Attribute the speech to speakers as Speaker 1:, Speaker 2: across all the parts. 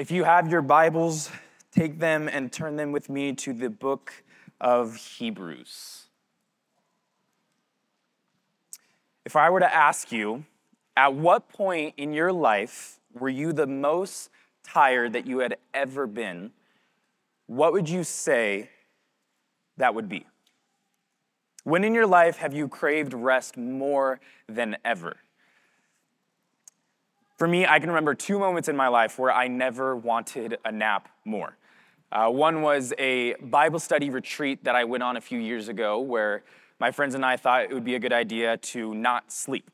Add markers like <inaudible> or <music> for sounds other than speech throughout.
Speaker 1: If you have your Bibles, take them and turn them with me to the book of Hebrews. If I were to ask you, at what point in your life were you the most tired that you had ever been? What would you say that would be? When in your life have you craved rest more than ever? For me, I can remember two moments in my life where I never wanted a nap more. Uh, one was a Bible study retreat that I went on a few years ago where my friends and I thought it would be a good idea to not sleep.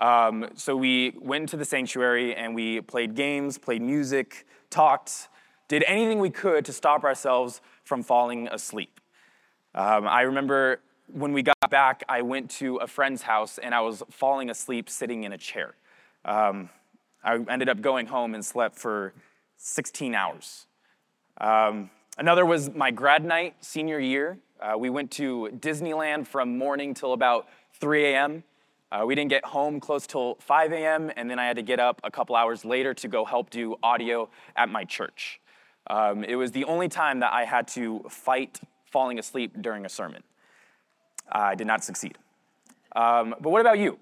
Speaker 1: Um, so we went to the sanctuary and we played games, played music, talked, did anything we could to stop ourselves from falling asleep. Um, I remember when we got back, I went to a friend's house and I was falling asleep sitting in a chair. Um, I ended up going home and slept for 16 hours. Um, another was my grad night senior year. Uh, we went to Disneyland from morning till about 3 a.m. Uh, we didn't get home close till 5 a.m., and then I had to get up a couple hours later to go help do audio at my church. Um, it was the only time that I had to fight falling asleep during a sermon. I did not succeed. Um, but what about you?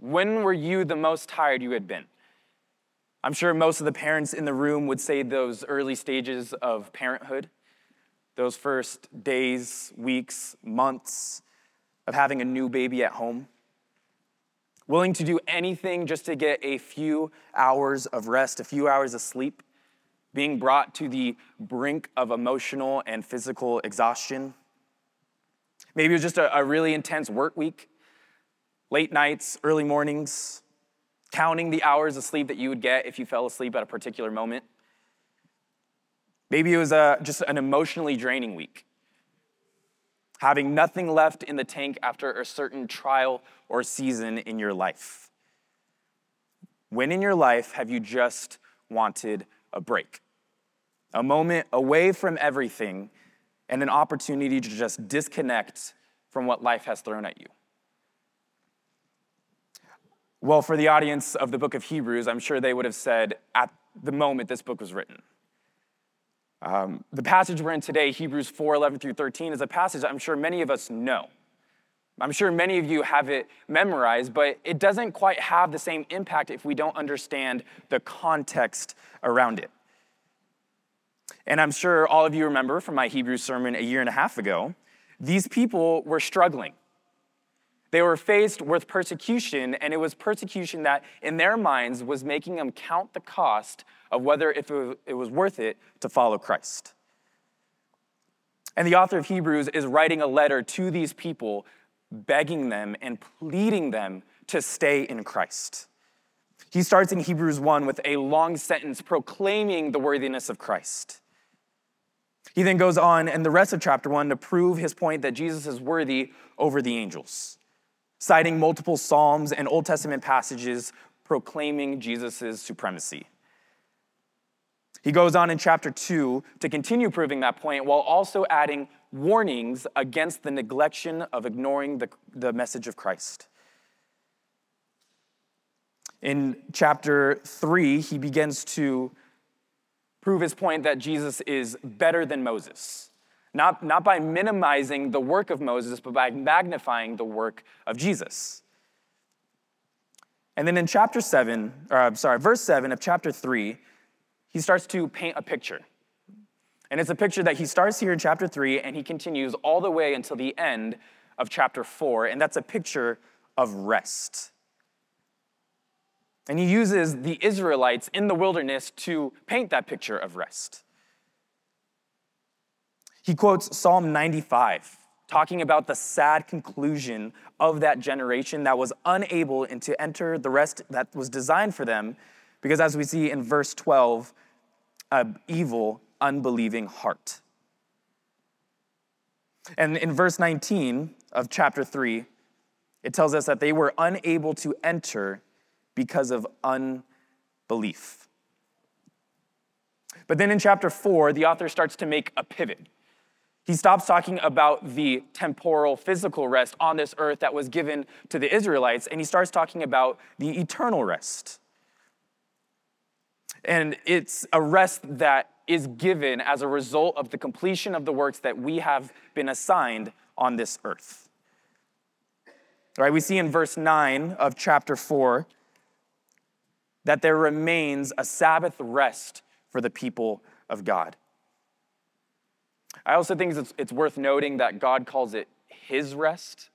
Speaker 1: When were you the most tired you had been? I'm sure most of the parents in the room would say those early stages of parenthood, those first days, weeks, months of having a new baby at home. Willing to do anything just to get a few hours of rest, a few hours of sleep, being brought to the brink of emotional and physical exhaustion. Maybe it was just a, a really intense work week, late nights, early mornings, counting the hours of sleep that you would get if you fell asleep at a particular moment. Maybe it was a, just an emotionally draining week, having nothing left in the tank after a certain trial or season in your life. When in your life have you just wanted a break? A moment away from everything and an opportunity to just disconnect from what life has thrown at you. Well, for the audience of the book of Hebrews, I'm sure they would have said at the moment this book was written. Um, the passage we're in today, Hebrews 4 11 through 13, is a passage I'm sure many of us know. I'm sure many of you have it memorized, but it doesn't quite have the same impact if we don't understand the context around it. And I'm sure all of you remember from my Hebrew sermon a year and a half ago, these people were struggling. They were faced with persecution, and it was persecution that, in their minds, was making them count the cost of whether if it was worth it to follow Christ. And the author of Hebrews is writing a letter to these people, begging them and pleading them to stay in Christ. He starts in Hebrews 1 with a long sentence proclaiming the worthiness of Christ. He then goes on in the rest of chapter one to prove his point that Jesus is worthy over the angels, citing multiple Psalms and Old Testament passages proclaiming Jesus' supremacy. He goes on in chapter two to continue proving that point while also adding warnings against the neglection of ignoring the, the message of Christ. In chapter three, he begins to prove his point that Jesus is better than Moses. Not, not by minimizing the work of Moses, but by magnifying the work of Jesus. And then in chapter 7, or I'm sorry, verse 7 of chapter 3, he starts to paint a picture. And it's a picture that he starts here in chapter 3 and he continues all the way until the end of chapter 4. And that's a picture of rest. And he uses the Israelites in the wilderness to paint that picture of rest. He quotes Psalm 95, talking about the sad conclusion of that generation that was unable to enter the rest that was designed for them, because as we see in verse 12, an evil, unbelieving heart. And in verse 19 of chapter 3, it tells us that they were unable to enter because of unbelief. But then in chapter four, the author starts to make a pivot. He stops talking about the temporal, physical rest on this earth that was given to the Israelites, and he starts talking about the eternal rest. And it's a rest that is given as a result of the completion of the works that we have been assigned on this earth. All right, we see in verse 9 of chapter 4 that there remains a Sabbath rest for the people of God. I also think it's, it's worth noting that God calls it His rest.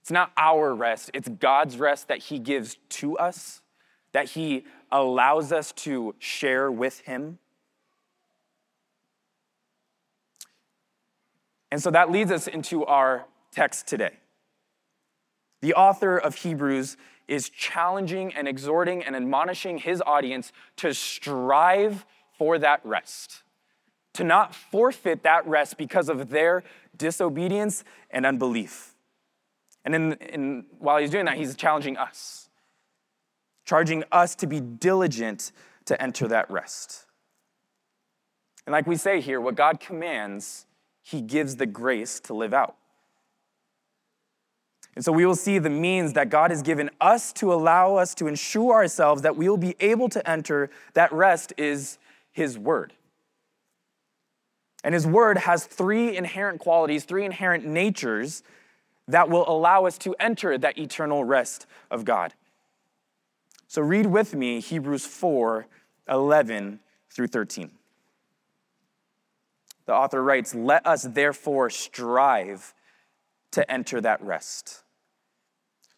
Speaker 1: It's not our rest, it's God's rest that He gives to us, that He allows us to share with Him. And so that leads us into our text today. The author of Hebrews is challenging and exhorting and admonishing his audience to strive for that rest, to not forfeit that rest because of their disobedience and unbelief. And in, in, while he's doing that, he's challenging us, charging us to be diligent to enter that rest. And like we say here, what God commands, he gives the grace to live out. And so we will see the means that God has given us to allow us to ensure ourselves that we will be able to enter that rest is His Word. And His Word has three inherent qualities, three inherent natures that will allow us to enter that eternal rest of God. So read with me Hebrews 4 11 through 13. The author writes, Let us therefore strive to enter that rest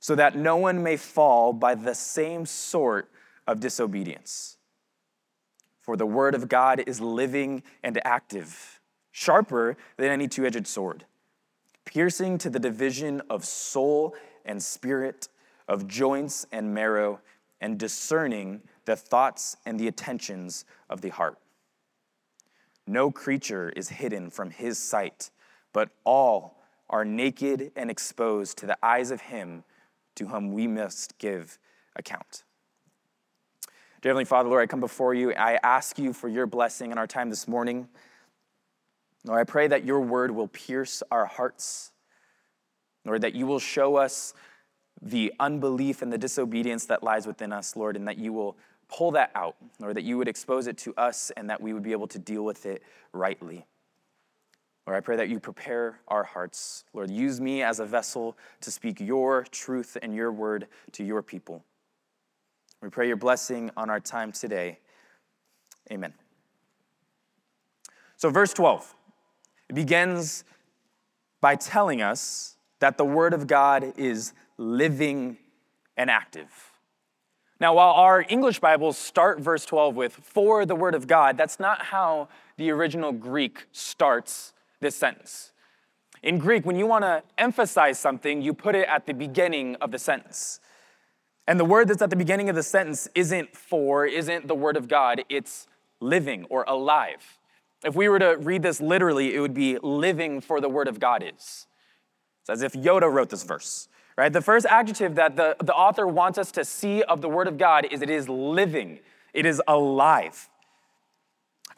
Speaker 1: so that no one may fall by the same sort of disobedience. For the word of God is living and active, sharper than any two edged sword, piercing to the division of soul and spirit, of joints and marrow, and discerning the thoughts and the attentions of the heart. No creature is hidden from his sight, but all are naked and exposed to the eyes of him to whom we must give account. Dear Heavenly Father, Lord, I come before you. I ask you for your blessing in our time this morning. Lord, I pray that your word will pierce our hearts. Lord, that you will show us the unbelief and the disobedience that lies within us, Lord, and that you will pull that out, Lord, that you would expose it to us and that we would be able to deal with it rightly. Lord, I pray that you prepare our hearts. Lord, use me as a vessel to speak your truth and your word to your people. We pray your blessing on our time today. Amen. So, verse 12, it begins by telling us that the word of God is living and active. Now, while our English Bibles start verse 12 with, for the word of God, that's not how the original Greek starts this sentence. In Greek, when you want to emphasize something, you put it at the beginning of the sentence. And the word that's at the beginning of the sentence isn't for, isn't the word of God, it's living or alive. If we were to read this literally, it would be living for the word of God is. It's as if Yoda wrote this verse, right? The first adjective that the, the author wants us to see of the word of God is it is living, it is alive.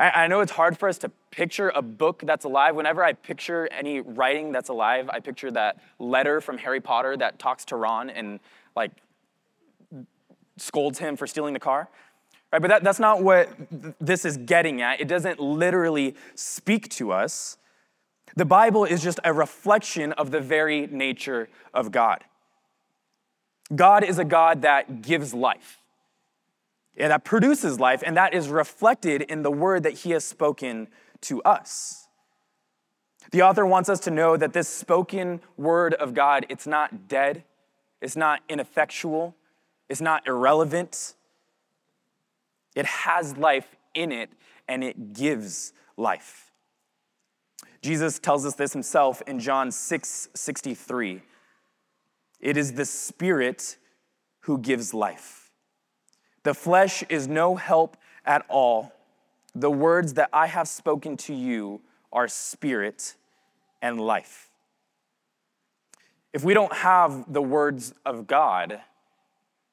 Speaker 1: I, I know it's hard for us to picture a book that's alive. Whenever I picture any writing that's alive, I picture that letter from Harry Potter that talks to Ron and like scolds him for stealing the car. Right, but that, that's not what this is getting at. It doesn't literally speak to us. The Bible is just a reflection of the very nature of God. God is a God that gives life and that produces life, and that is reflected in the word that he has spoken to us. The author wants us to know that this spoken word of God, it's not dead, it's not ineffectual, it's not irrelevant. It has life in it, and it gives life. Jesus tells us this himself in John 6 63. It is the Spirit who gives life. The flesh is no help at all. The words that I have spoken to you are spirit and life. If we don't have the words of God,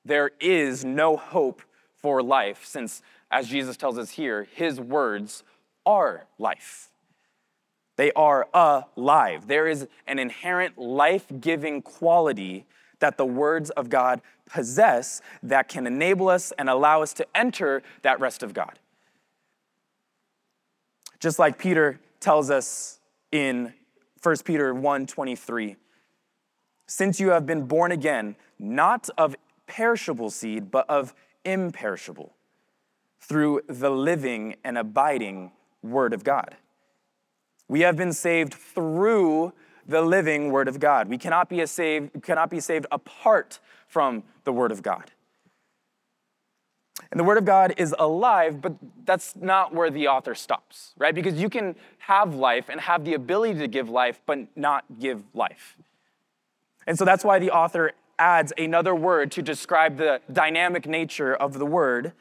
Speaker 1: there is no hope for life, since, as Jesus tells us here, his words are life. They are alive. There is an inherent life giving quality that the words of God possess that can enable us and allow us to enter that rest of God. Just like Peter tells us in 1 Peter 1:23, since you have been born again, not of perishable seed, but of imperishable, through the living and abiding word of God. We have been saved through the living word of God. We cannot be, saved, cannot be saved apart from the word of God. And the Word of God is alive, but that's not where the author stops, right? Because you can have life and have the ability to give life, but not give life. And so that's why the author adds another word to describe the dynamic nature of the word,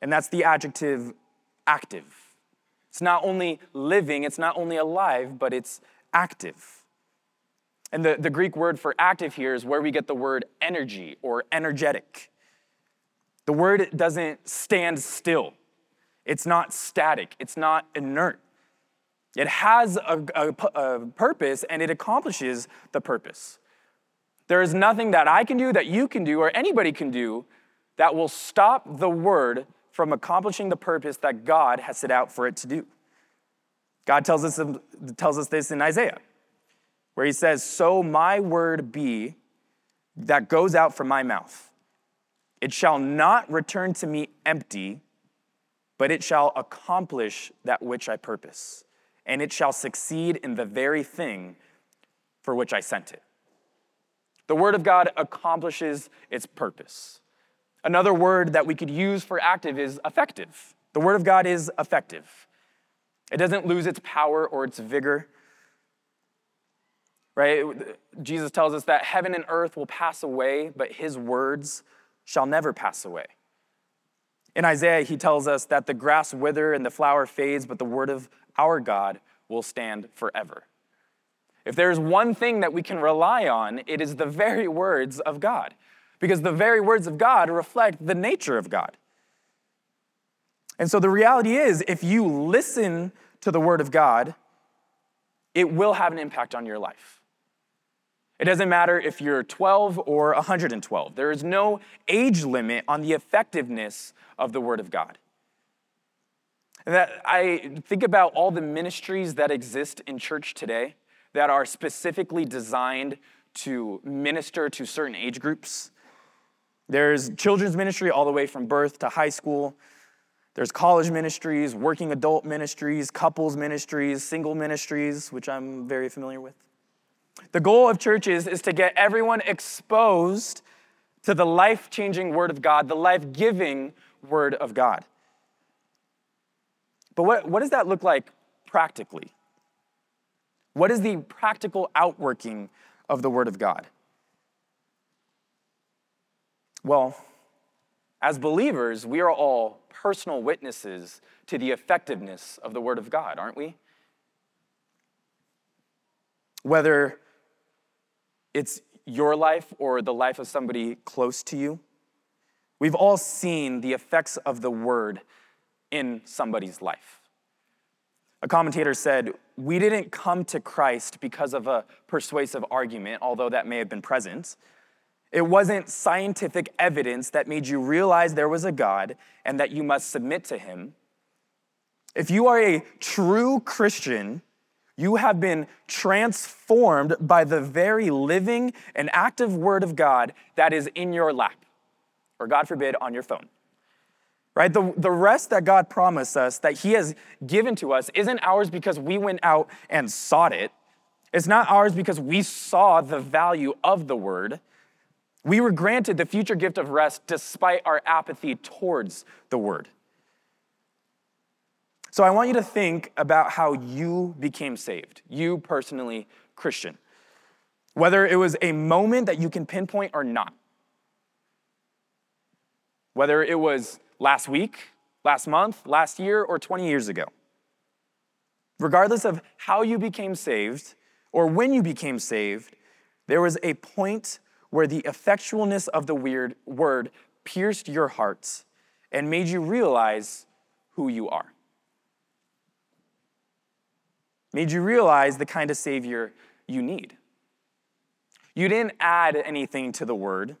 Speaker 1: and that's the adjective active. It's not only living, it's not only alive, but it's active. And the, the Greek word for active here is where we get the word energy or energetic. The word doesn't stand still, it's not static, it's not inert. It has a, a, a, purpose and it accomplishes the purpose. There is nothing that I can do, that you can do, or anybody can do that will stop the word from accomplishing the purpose that God has set out for it to do. God tells us, tells us this in Isaiah, where he says, So my word be that goes out from my mouth. It shall not return to me empty, but it shall accomplish that which I purpose, and it shall succeed in the very thing for which I sent it. The Word of God accomplishes its purpose. Another word that we could use for active is effective. The Word of God is effective. It doesn't lose its power or its vigor. Right? Jesus tells us that heaven and earth will pass away, but his words shall never pass away. In Isaiah, he tells us that the grass wither and the flower fades, but the word of our God will stand forever. If there's one thing that we can rely on, it is the very words of God, because the very words of God reflect the nature of God. And so the reality is, if you listen to the word of God, it will have an impact on your life. It doesn't matter if you're 12 or 112. There is no age limit on the effectiveness of the Word of God. And that I think about all the ministries that exist in church today that are specifically designed to minister to certain age groups. There's children's ministry all the way from birth to high school. There's college ministries, working adult ministries, couples ministries, single ministries, which I'm very familiar with. The goal of churches is to get everyone exposed to the life changing Word of God, the life giving Word of God. But what, what does that look like practically? What is the practical outworking of the Word of God? Well, as believers, we are all personal witnesses to the effectiveness of the Word of God, aren't we? Whether it's your life or the life of somebody close to you. We've all seen the effects of the word in somebody's life. A commentator said, We didn't come to Christ because of a persuasive argument, although that may have been present. It wasn't scientific evidence that made you realize there was a God and that you must submit to him. If you are a true Christian, you have been transformed by the very living and active Word of God that is in your lap, or God forbid, on your phone. Right? The, the rest that God promised us, that He has given to us, isn't ours because we went out and sought it. It's not ours because we saw the value of the Word. We were granted the future gift of rest despite our apathy towards the Word. So I want you to think about how you became saved, you personally, Christian. Whether it was a moment that you can pinpoint or not. Whether it was last week, last month, last year, or 20 years ago. Regardless of how you became saved or when you became saved, there was a point where the effectualness of the weird word pierced your hearts and made you realize who you are made you realize the kind of Savior you need. You didn't add anything to the word,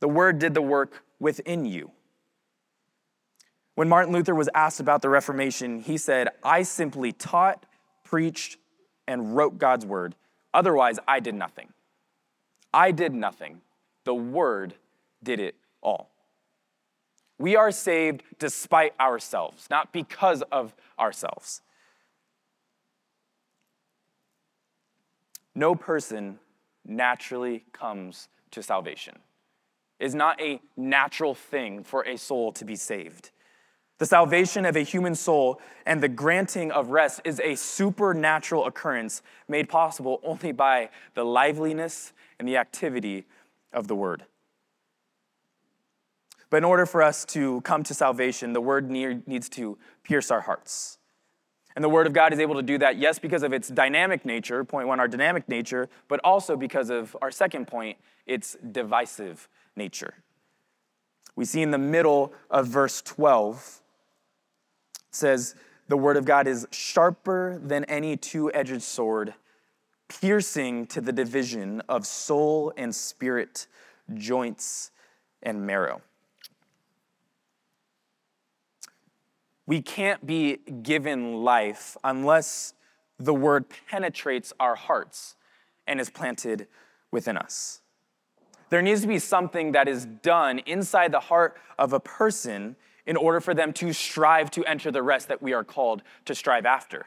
Speaker 1: the word did the work within you. When Martin Luther was asked about the Reformation, he said, I simply taught, preached, and wrote God's word. Otherwise, I did nothing. I did nothing. The word did it all. We are saved despite ourselves, not because of ourselves. No person naturally comes to salvation. It is not a natural thing for a soul to be saved. The salvation of a human soul and the granting of rest is a supernatural occurrence made possible only by the liveliness and the activity of the Word. But in order for us to come to salvation, the Word needs to pierce our hearts. And the Word of God is able to do that, yes, because of its dynamic nature, point one, our dynamic nature, but also because of our second point, its divisive nature. We see in the middle of verse 12 says, The word of God is sharper than any two edged sword, piercing to the division of soul and spirit, joints and marrow. We can't be given life unless the word penetrates our hearts and is planted within us. There needs to be something that is done inside the heart of a person in order for them to strive to enter the rest that we are called to strive after.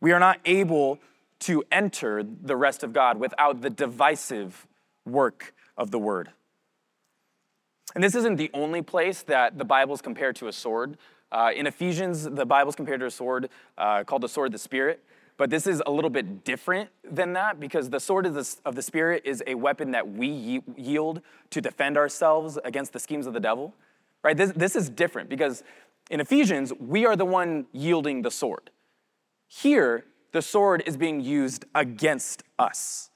Speaker 1: We are not able to enter the rest of God without the divisive work of the word. And this isn't the only place that the Bible is compared to a sword. Uh, in Ephesians, the Bible is compared to a sword uh, called the sword of the Spirit. But this is a little bit different than that because the sword of the, of the Spirit is a weapon that we yield to defend ourselves against the schemes of the devil right? This, this is different because in Ephesians, we are the one yielding the sword. Here, the sword is being used against us.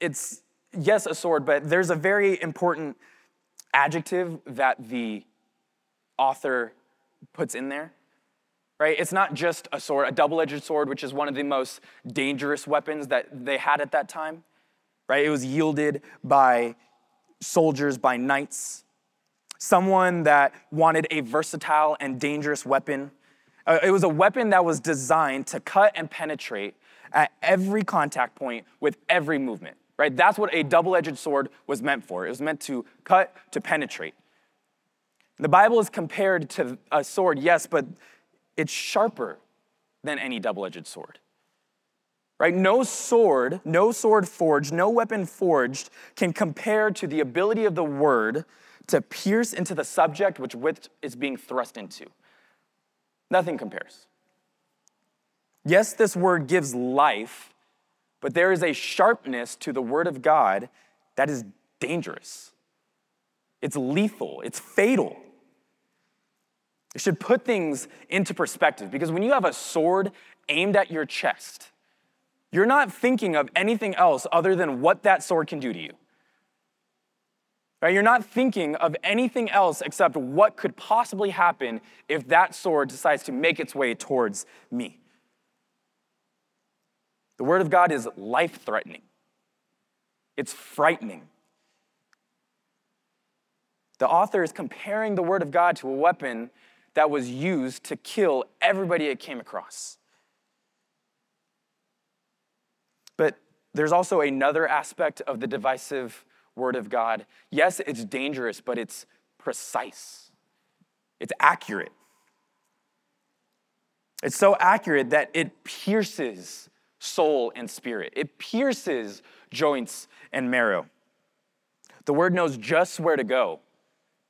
Speaker 1: It's, yes, a sword, but there's a very important adjective that the author puts in there, right? It's not just a sword, a double edged sword, which is one of the most dangerous weapons that they had at that time, right? It was yielded by soldiers by knights, someone that wanted a versatile and dangerous weapon. Uh, it was a weapon that was designed to cut and penetrate at every contact point with every movement, right? That's what a double edged sword was meant for. It was meant to cut, to penetrate. The Bible is compared to a sword, yes, but it's sharper than any double edged sword right? No sword, no sword forged, no weapon forged can compare to the ability of the word to pierce into the subject which is being thrust into. Nothing compares. Yes, this word gives life, but there is a sharpness to the word of God that is dangerous. It's lethal, it's fatal. It should put things into perspective because when you have a sword aimed at your chest, you're not thinking of anything else other than what that sword can do to you. Right? You're not thinking of anything else except what could possibly happen if that sword decides to make its way towards me. The Word of God is life threatening, it's frightening. The author is comparing the Word of God to a weapon that was used to kill everybody it came across. But there's also another aspect of the divisive word of God. Yes, it's dangerous, but it's precise, it's accurate. It's so accurate that it pierces soul and spirit, it pierces joints and marrow. The word knows just where to go,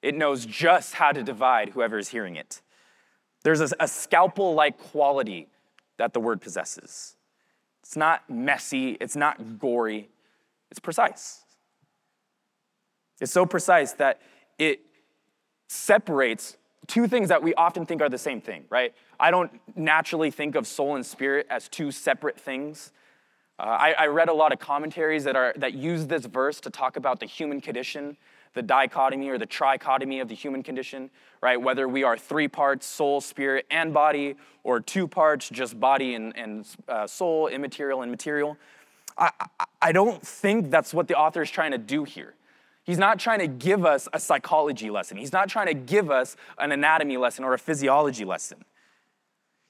Speaker 1: it knows just how to divide whoever is hearing it. There's a, a scalpel like quality that the word possesses. It's not messy, it's not gory, it's precise. It's so precise that it separates two things that we often think are the same thing, right? I don't naturally think of soul and spirit as two separate things. Uh, I, I, read a lot of commentaries that, are, that use this verse to talk about the human condition, the dichotomy or the trichotomy of the human condition, right? Whether we are three parts, soul, spirit, and body, or two parts, just body and, and uh, soul, immaterial and material. I, I, I don't think that's what the author is trying to do here. He's not trying to give us a psychology lesson. He's not trying to give us an anatomy lesson or a physiology lesson.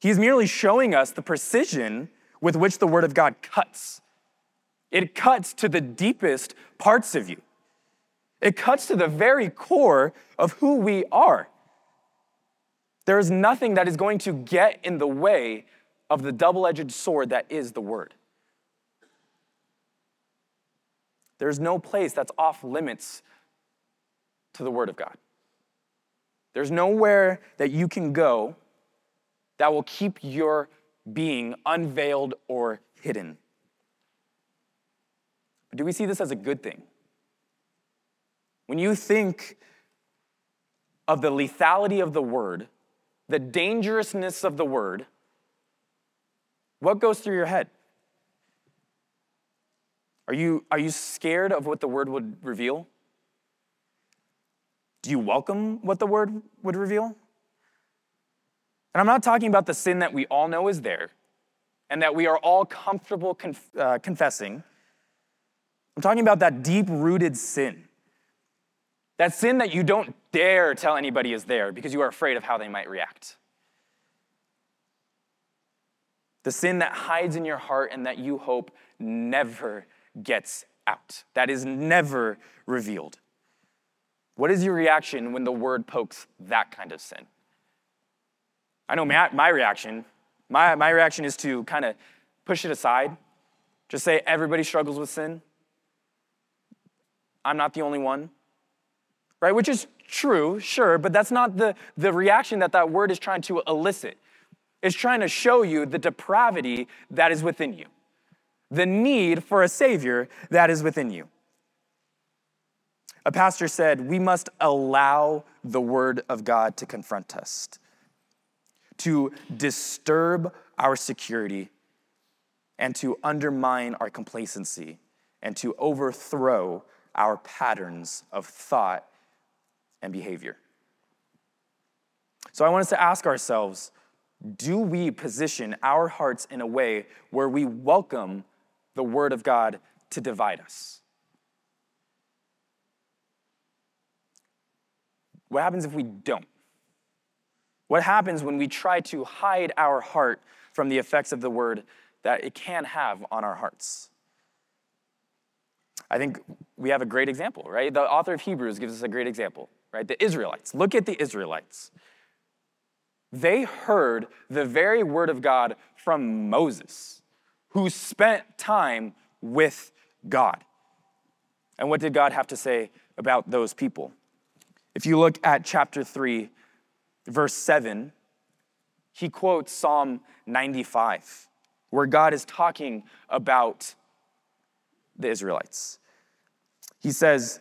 Speaker 1: He's merely showing us the precision with which the Word of God cuts. It cuts to the deepest parts of you, it cuts to the very core of who we are. There is nothing that is going to get in the way of the double edged sword that is the Word. There's no place that's off limits to the Word of God. There's nowhere that you can go that will keep your being unveiled or hidden. But do we see this as a good thing? When you think of the lethality of the word, the dangerousness of the word, what goes through your head? Are you, are you scared of what the word would reveal? Do you welcome what the word would reveal? And I'm not talking about the sin that we all know is there and that we are all comfortable conf- uh, confessing. I'm talking about that deep rooted sin. That sin that you don't dare tell anybody is there because you are afraid of how they might react. The sin that hides in your heart and that you hope never gets out, that is never revealed. What is your reaction when the word pokes that kind of sin? I know my, my reaction. My, my reaction is to kind of push it aside. Just say, everybody struggles with sin. I'm not the only one. Right? Which is true, sure, but that's not the, the reaction that that word is trying to elicit. It's trying to show you the depravity that is within you, the need for a Savior that is within you. A pastor said, We must allow the Word of God to confront us to disturb our security and to undermine our complacency and to overthrow our patterns of thought and behavior. So I want us to ask ourselves do we position our hearts in a way where we welcome the Word of God to divide us? What happens if we don't? What happens when we try to hide our heart from the effects of the word that it can have on our hearts? I think we have a great example, right? The author of Hebrews gives us a great example, right? The Israelites. Look at the Israelites. They heard the very word of God from Moses, who spent time with God. And what did God have to say about those people? If you look at chapter 3, verse 7, he quotes Psalm 95, where God is talking about the Israelites. He says,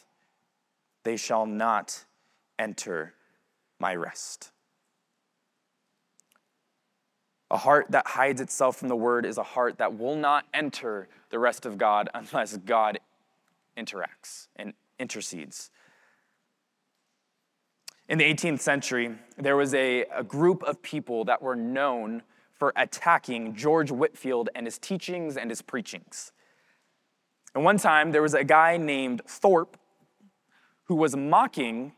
Speaker 1: they shall not enter my rest. A heart that hides itself from the word is a heart that will not enter the rest of God unless God interacts and intercedes. In the 18th century, there was a, a group of people that were known for attacking George Whitefield and his teachings and his preachings. And one time, there was a guy named Thorpe who was mocking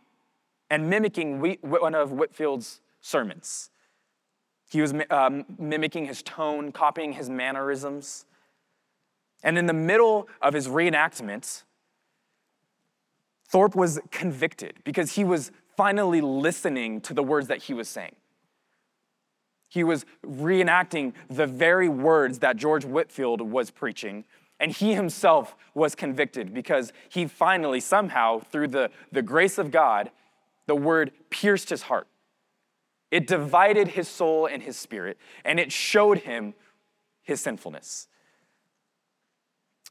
Speaker 1: and mimicking one of Whitefield's sermons. He was um, mimicking his tone, copying his mannerisms. And in the middle of his reenactment, Thorpe was convicted because he was finally listening to the words that he was saying. He was reenacting the very words that George Whitefield was preaching, And he himself was convicted because he finally, somehow, through the, the grace of God, the word pierced his heart. It divided his soul and his spirit, and it showed him his sinfulness.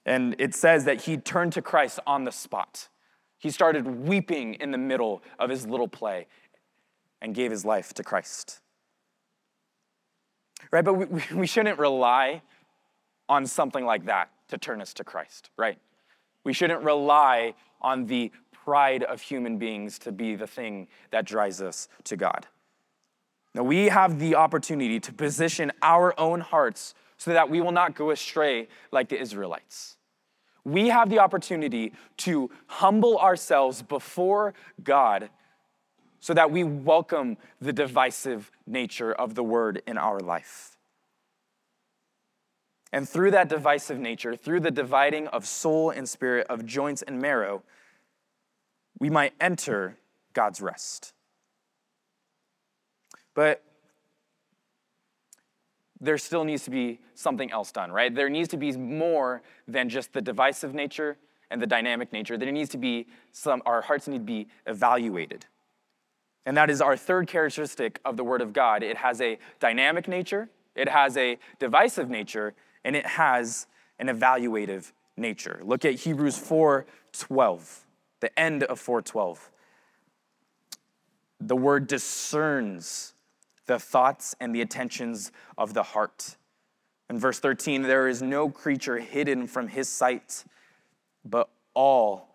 Speaker 1: And it says that he turned to Christ on the spot. He started weeping in the middle of his little play and gave his life to Christ. Right? But we, <laughs> we shouldn't rely on something like that to turn us to Christ, right? We shouldn't rely on the pride of human beings to be the thing that drives us to God. Now, we have the opportunity to position our own hearts so that we will not go astray like the Israelites. We have the opportunity to humble ourselves before God so that we welcome the divisive nature of the word in our life. And through that divisive nature, through the dividing of soul and spirit, of joints and marrow, we might enter God's rest. But there still needs to be something else done, right? There needs to be more than just the divisive nature and the dynamic nature. There needs to be some, our hearts need to be evaluated. And that is our third characteristic of the Word of God. It has a dynamic nature, it has a divisive nature, and it has an evaluative nature. Look at Hebrews 4:12, the end of 4:12. The word discerns the thoughts and the attentions of the heart. In verse 13, there is no creature hidden from his sight, but all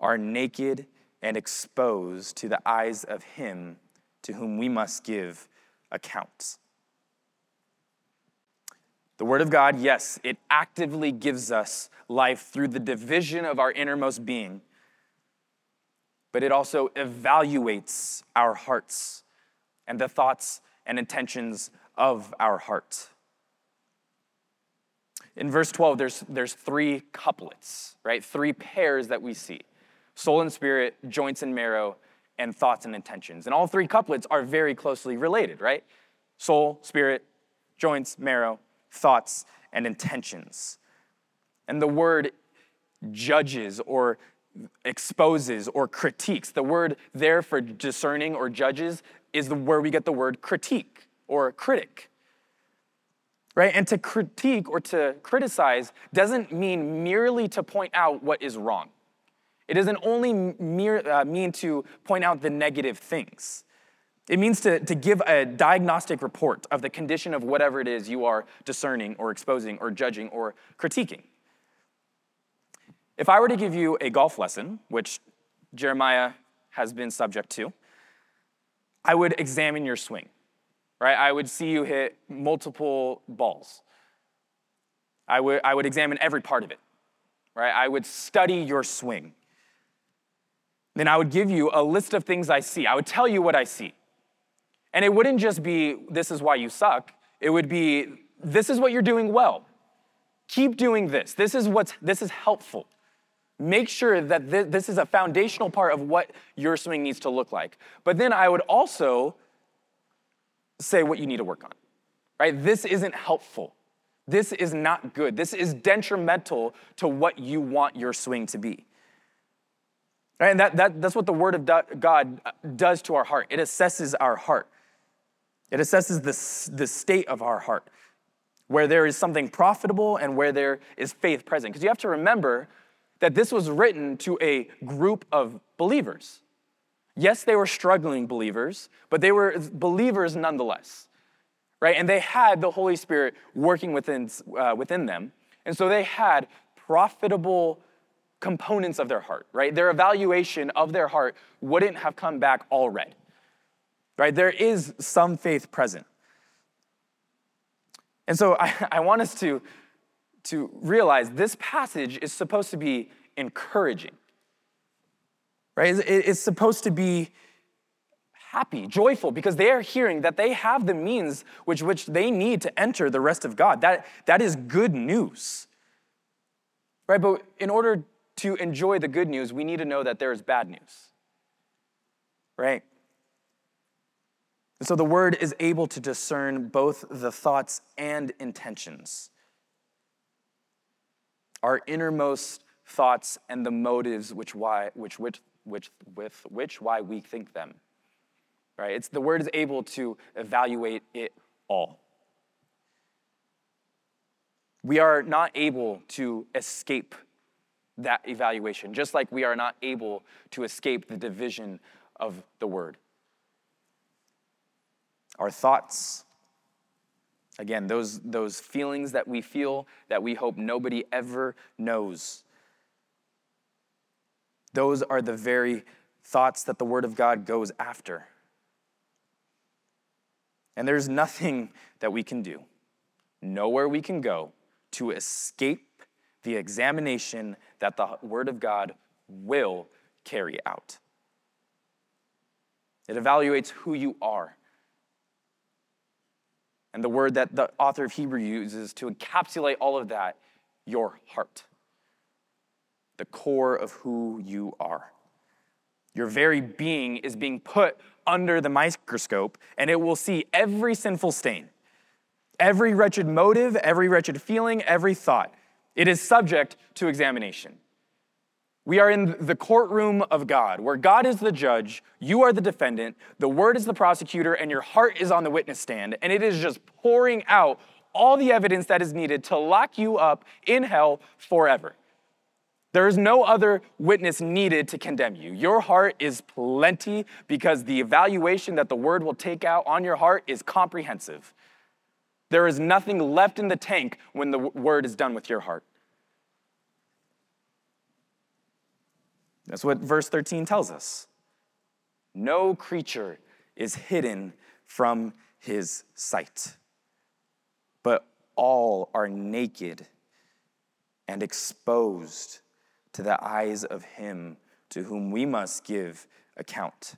Speaker 1: are naked and exposed to the eyes of him to whom we must give account. The Word of God, yes, it actively gives us life through the division of our innermost being, but it also evaluates our hearts and the thoughts and intentions of our heart. In verse 12, there's, there's three couplets, right? Three pairs that we see soul and spirit, joints and marrow, and thoughts and intentions. And all three couplets are very closely related, right? Soul, spirit, joints, marrow, thoughts, and intentions. And the word judges or exposes or critiques. The word there for discerning or judges is the, where we get the word critique or critic. Right? And to critique or to criticize doesn't mean merely to point out what is wrong. It doesn't only mere, uh, mean to point out the negative things. It means to, to give a diagnostic report of the condition of whatever it is you are discerning or exposing or judging or critiquing. If I were to give you a golf lesson, which Jeremiah has been subject to, I would examine your swing, right? I would see you hit multiple balls. I would, I would examine every part of it, right? I would study your swing. Then I would give you a list of things I see. I would tell you what I see. And it wouldn't just be, this is why you suck. It would be, this is what you're doing well. Keep doing this. This is what's, this is helpful. Make sure that th- this is a foundational part of what your swing needs to look like. But then I would also say what you need to work on, right? This isn't helpful. This is not good. This is detrimental to what you want your swing to be. Right? And that, that, that's what the Word of God uh, does to our heart. It assesses our heart. It assesses the, the state of our heart, where there is something profitable and where there is faith present. Because you have to remember that this was written to a group of believers. Yes, they were struggling believers, but they were believers nonetheless, right? And they had the Holy Spirit working within, uh, within them. And so they had profitable components of their heart, right? Their evaluation of their heart wouldn't have come back all red right? There is some faith present. And so I, <laughs> I want us to, to realize this passage is supposed to be encouraging, right? It's supposed to be happy, joyful, because they are hearing that they have the means which, which they need to enter the rest of God. That, that is good news, right? But in order to enjoy the good news, we need to know that there is bad news, right? And so the word is able to discern both the thoughts and intentions. our innermost thoughts and the motives which why which which which with which why we think them. Right? It's the word is able to evaluate it all. We are not able to escape that evaluation, just like we are not able to escape the division of the word. Our thoughts, again, those, those feelings that we feel that we hope nobody ever knows, those are the very thoughts that the Word of God goes after. And there's nothing that we can do, nowhere we can go to escape the examination that the Word of God will carry out. It evaluates who you are. And the word that the author of Hebrew uses to encapsulate all of that, your heart, the core of who you are. Your very being is being put under the microscope, and it will see every sinful stain, every wretched motive, every wretched feeling, every thought. It is subject to examination. We are in the courtroom of God, where God is the judge, you are the defendant, the word is the prosecutor, and your heart is on the witness stand, and it is just pouring out all the evidence that is needed to lock you up in hell forever. There is no other witness needed to condemn you. Your heart is plenty because the evaluation that the word will take out on your heart is comprehensive. There is nothing left in the tank when the word is done with your heart. That's what verse 13 tells us. No creature is hidden from his sight, but all are naked and exposed to the eyes of him to whom we must give account.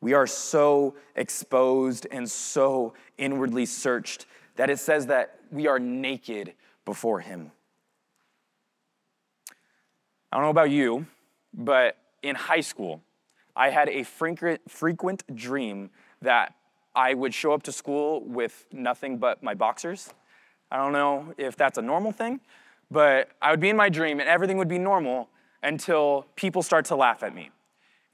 Speaker 1: We are so exposed and so inwardly searched that it says that we are naked before him. I don't know about you, but in high school, I had a frequent, dream that I would show up to school with nothing but my boxers. I don't know if that's a normal thing, but I would be in my dream and everything would be normal until people start to laugh at me.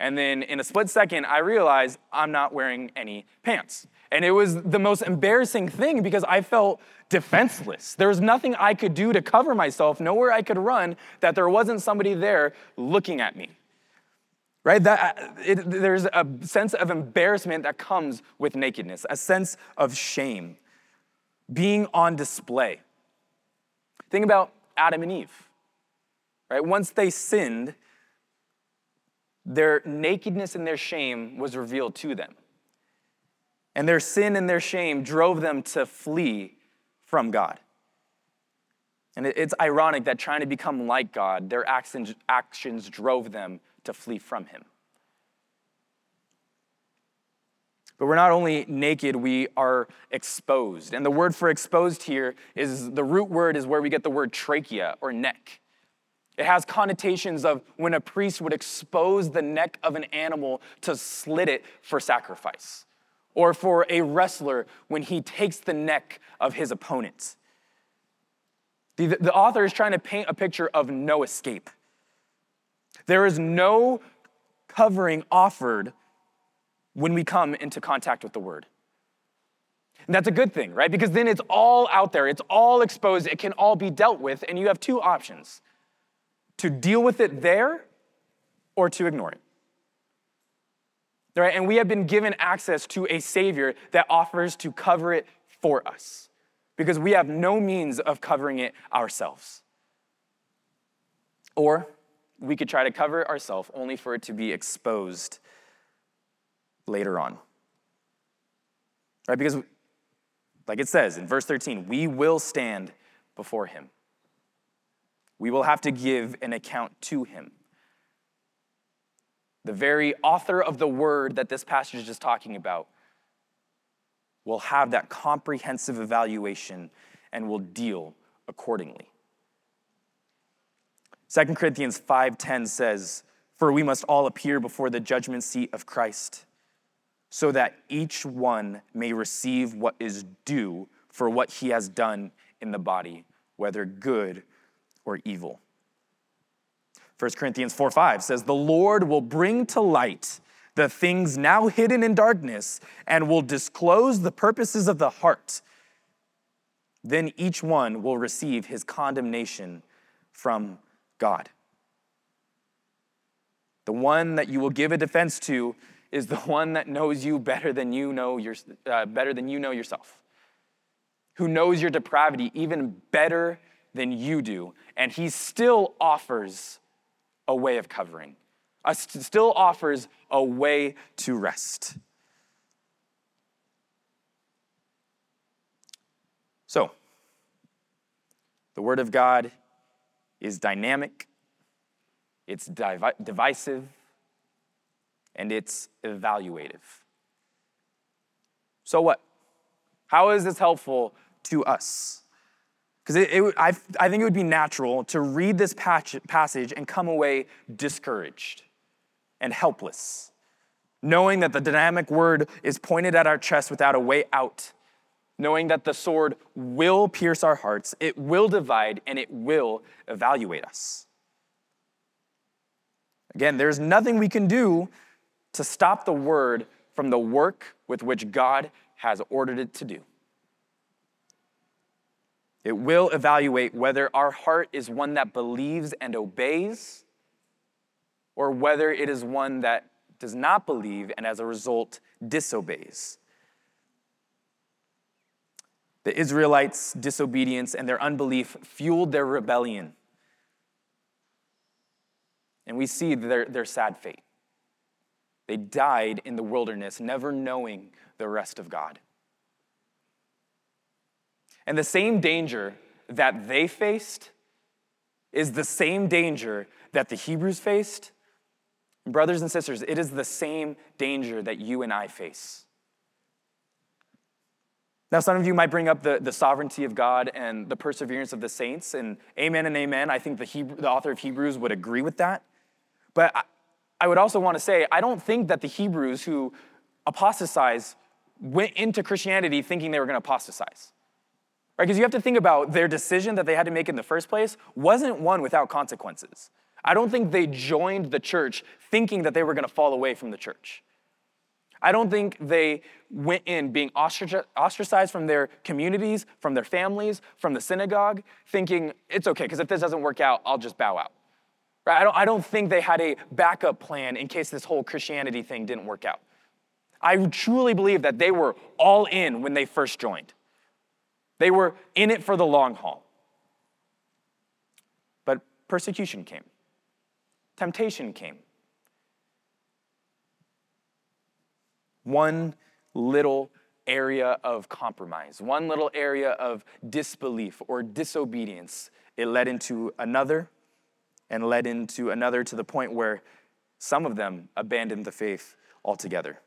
Speaker 1: And then in a split second, I realized I'm not wearing any pants. And it was the most embarrassing thing because I felt defenseless. There was nothing I could do to cover myself, nowhere I could run that there wasn't somebody there looking at me. Right? That, uh, it, there's a sense of embarrassment that comes with nakedness, a sense of shame, being on display. Think about Adam and Eve. Right? Once they sinned, their nakedness and their shame was revealed to them. And their sin and their shame drove them to flee from God. And it's ironic that trying to become like God, their actions, drove them to flee from Him. But we're not only naked, we are exposed. And the word for exposed here is the root word is where we get the word trachea or neck. It has connotations of when a priest would expose the neck of an animal to slit it for sacrifice or for a wrestler when he takes the neck of his opponent. The, the author is trying to paint a picture of no escape. There is no covering offered when we come into contact with the word. And that's a good thing, right? Because then it's all out there, it's all exposed, it can all be dealt with, and you have two options to deal with it there or to ignore it. Right? And we have been given access to a Savior that offers to cover it for us because we have no means of covering it ourselves. Or we could try to cover it ourselves only for it to be exposed later on. Right? Because, like it says in verse 13, we will stand before Him. We will have to give an account to Him the very author of the word that this passage is talking about, will have that comprehensive evaluation and will deal accordingly. 2 Corinthians 5:10 says, "For we must all appear before the judgment seat of Christ, so that each one may receive what is due for what he has done in the body, whether good or evil. 1 Corinthians 4 5 says, The Lord will bring to light the things now hidden in darkness and will disclose the purposes of the heart. Then each one will receive his condemnation from God. The one that you will give a defense to is the <laughs> one that knows you better than you know your, uh, better than you know yourself, who knows your depravity even better than you do, and he still offers a way of covering. Uh, still offers a way to rest. So, the Word of God is dynamic, it's divi- divisive, and it's evaluative. So, what? How is this helpful to us? Because it, it, I, I think it would be natural to read this passage and come away discouraged and helpless, knowing that the dynamic word is pointed at our chest without a way out, knowing that the sword will pierce our hearts, it will divide, and it will evaluate us. Again, there's nothing we can do to stop the word from the work with which God has ordered it to do. It will evaluate whether our heart is one that believes and obeys, or whether it is one that does not believe and as a result disobeys. The Israelites' disobedience and their unbelief fueled their rebellion. And we see their, their sad fate. They died in the wilderness, never knowing the rest of God. And the same danger that they faced is the same danger that the Hebrews faced. Brothers and sisters, it is the same danger that you and I face. Now, some of you might bring up the, the sovereignty of God and the perseverance of the saints, and amen and amen. I think the, Hebrew, the author of Hebrews would agree with that. But I, I would also want to say, I don't think that the Hebrews who apostatize went into Christianity thinking they were going to apostatize. Right? Because you have to think about their decision that they had to make in the first place wasn't one without consequences. I don't think they joined the church thinking that they were going to fall away from the church. I don't think they went in being ostracized from their communities, from their families, from the synagogue, thinking it's okay, because if this doesn't work out, I'll just bow out. Right? I, don't, I don't think they had a backup plan in case this whole Christianity thing didn't work out. I truly believe that they were all in when they first joined. They were in it for the long haul. But persecution came, temptation came. One little area of compromise, one little area of disbelief or disobedience, it led into another and led into another to the point where some of them abandoned the faith altogether.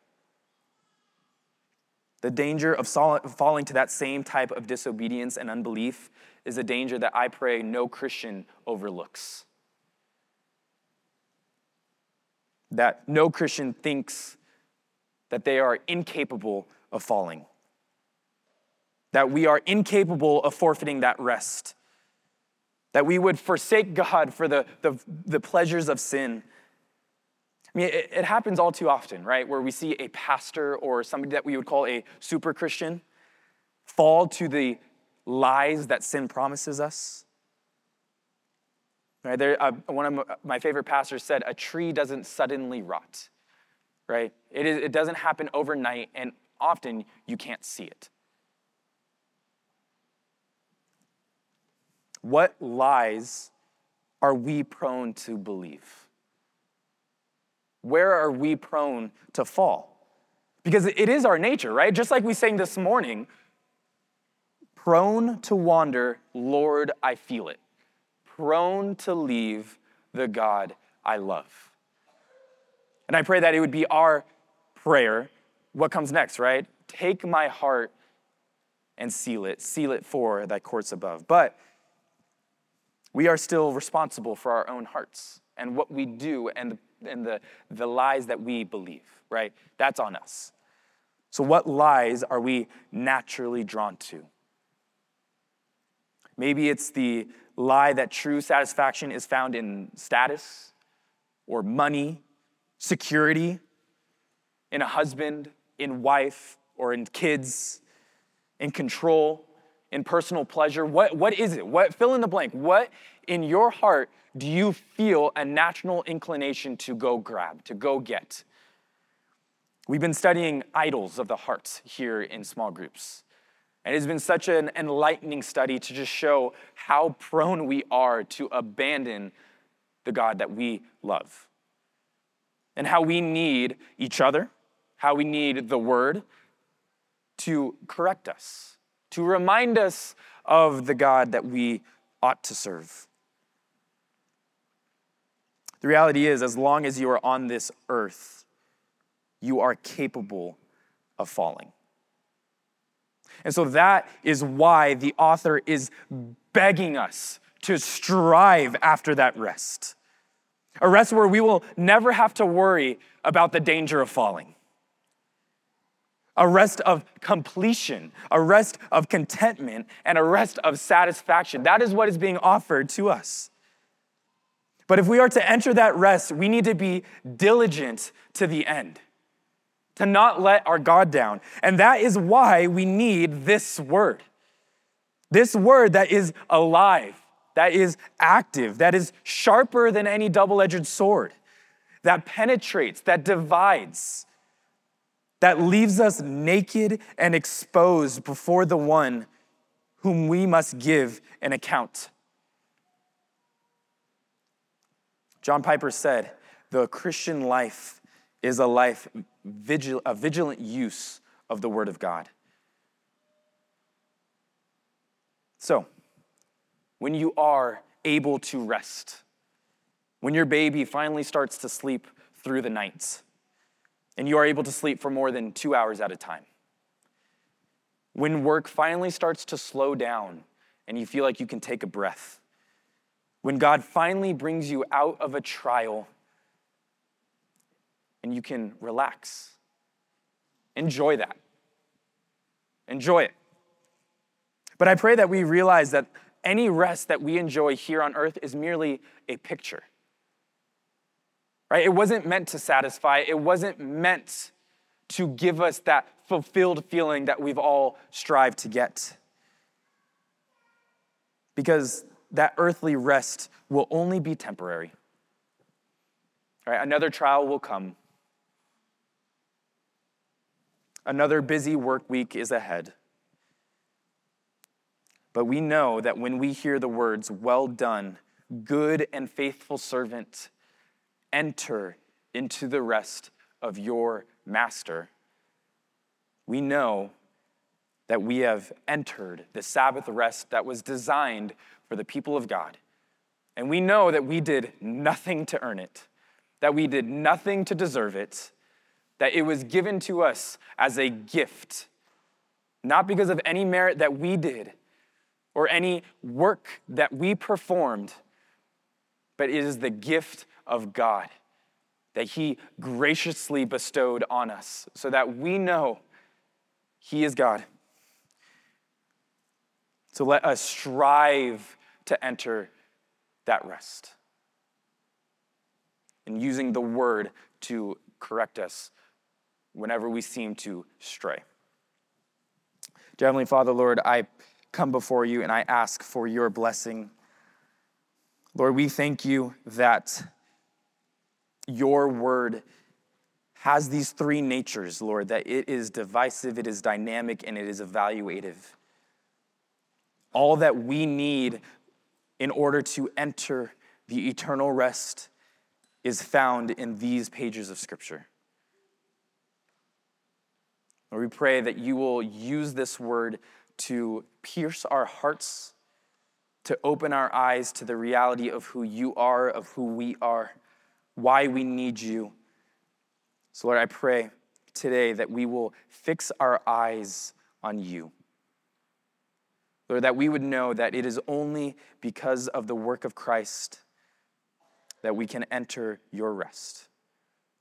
Speaker 1: The danger of falling to that same type of disobedience and unbelief is a danger that I pray no Christian overlooks. That no Christian thinks that they are incapable of falling, that we are incapable of forfeiting that rest, that we would forsake God for the, the, the pleasures of sin I mean, it, it, happens all too often, right? Where we see a pastor or somebody that we would call a super Christian fall to the lies that sin promises us. Right? There, uh, one of my favorite pastors said, "A tree doesn't suddenly rot." Right? It, is, it doesn't happen overnight, and often you can't see it. What lies are we prone to believe? Where are we prone to fall? Because it is our nature, right? Just like we sang this morning, prone to wander, Lord, I feel it. Prone to leave the God I love. And I pray that it would be our prayer. What comes next, right? Take my heart and seal it, seal it for thy courts above. But we are still responsible for our own hearts and what we do and the and the, the lies that we believe, right? That's on us. So, what lies are we naturally drawn to? Maybe it's the lie that true satisfaction is found in status or money, security, in a husband, in wife, or in kids, in control, in personal pleasure. What, what is it? What fill in the blank? What in your heart do you feel a natural inclination to go grab, to go get? We've been studying idols of the heart here in small groups. And it has been such an enlightening study to just show how prone we are to abandon the God that we love. And how we need each other, how we need the Word to correct us, to remind us of the God that we ought to serve. The reality is, as long as you are on this earth, you are capable of falling. And so that is why the author is begging us to strive after that rest. A rest where we will never have to worry about the danger of falling. A rest of completion, a rest of contentment, and a rest of satisfaction. That is what is being offered to us. But if we are to enter that rest, we need to be diligent to the end to not let our God down. And that is why we need this word. This word that is alive, that is active, that is sharper than any double edged sword, that penetrates, that divides, that leaves us naked and exposed before the one whom we must give an account. John Piper said, The Christian life is a life vigil, a vigilant use of the Word of God. So, when you are able to rest, when your baby finally starts to sleep through the nights, and you are able to sleep for more than two hours at a time, when work finally starts to slow down and you feel like you can take a breath, when God finally brings you out of a trial and you can relax. Enjoy that. Enjoy it. But I pray that we realize that any rest that we enjoy here on earth is merely a picture. Right? It wasn't meant to satisfy, it wasn't meant to give us that fulfilled feeling that we've all strived to get. Because that earthly rest will only be temporary. Right? Another trial will come. Another busy work week is ahead. But we know that when we hear the words, Well done, good and faithful servant, enter into the rest of your master, we know that we have entered the Sabbath rest that was designed for the people of God. And we know that we did nothing to earn it, that we did nothing to deserve it, that it was given to us as a gift, not because of any merit that we did or any work that we performed, but it is the gift of God that He graciously bestowed on us so that we know He is God. So let us strive to enter that rest and using the word to correct us whenever we seem to stray. Dear Heavenly Father, Lord, I come before you and I ask for your blessing. Lord, we thank you that your word has these three natures, Lord, that it is divisive, it is dynamic, and it is evaluative. All that we need in order to enter the eternal rest is found in these pages of Scripture. Lord, we pray that you will use this word to pierce our hearts, to open our eyes to the reality of who you are, of who we are, why we need you. So, Lord, I pray today that we will fix our eyes on you. Lord, that we would know that it is only because of the work of Christ that we can enter your rest.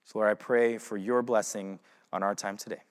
Speaker 1: So, Lord, I pray for your blessing on our time today.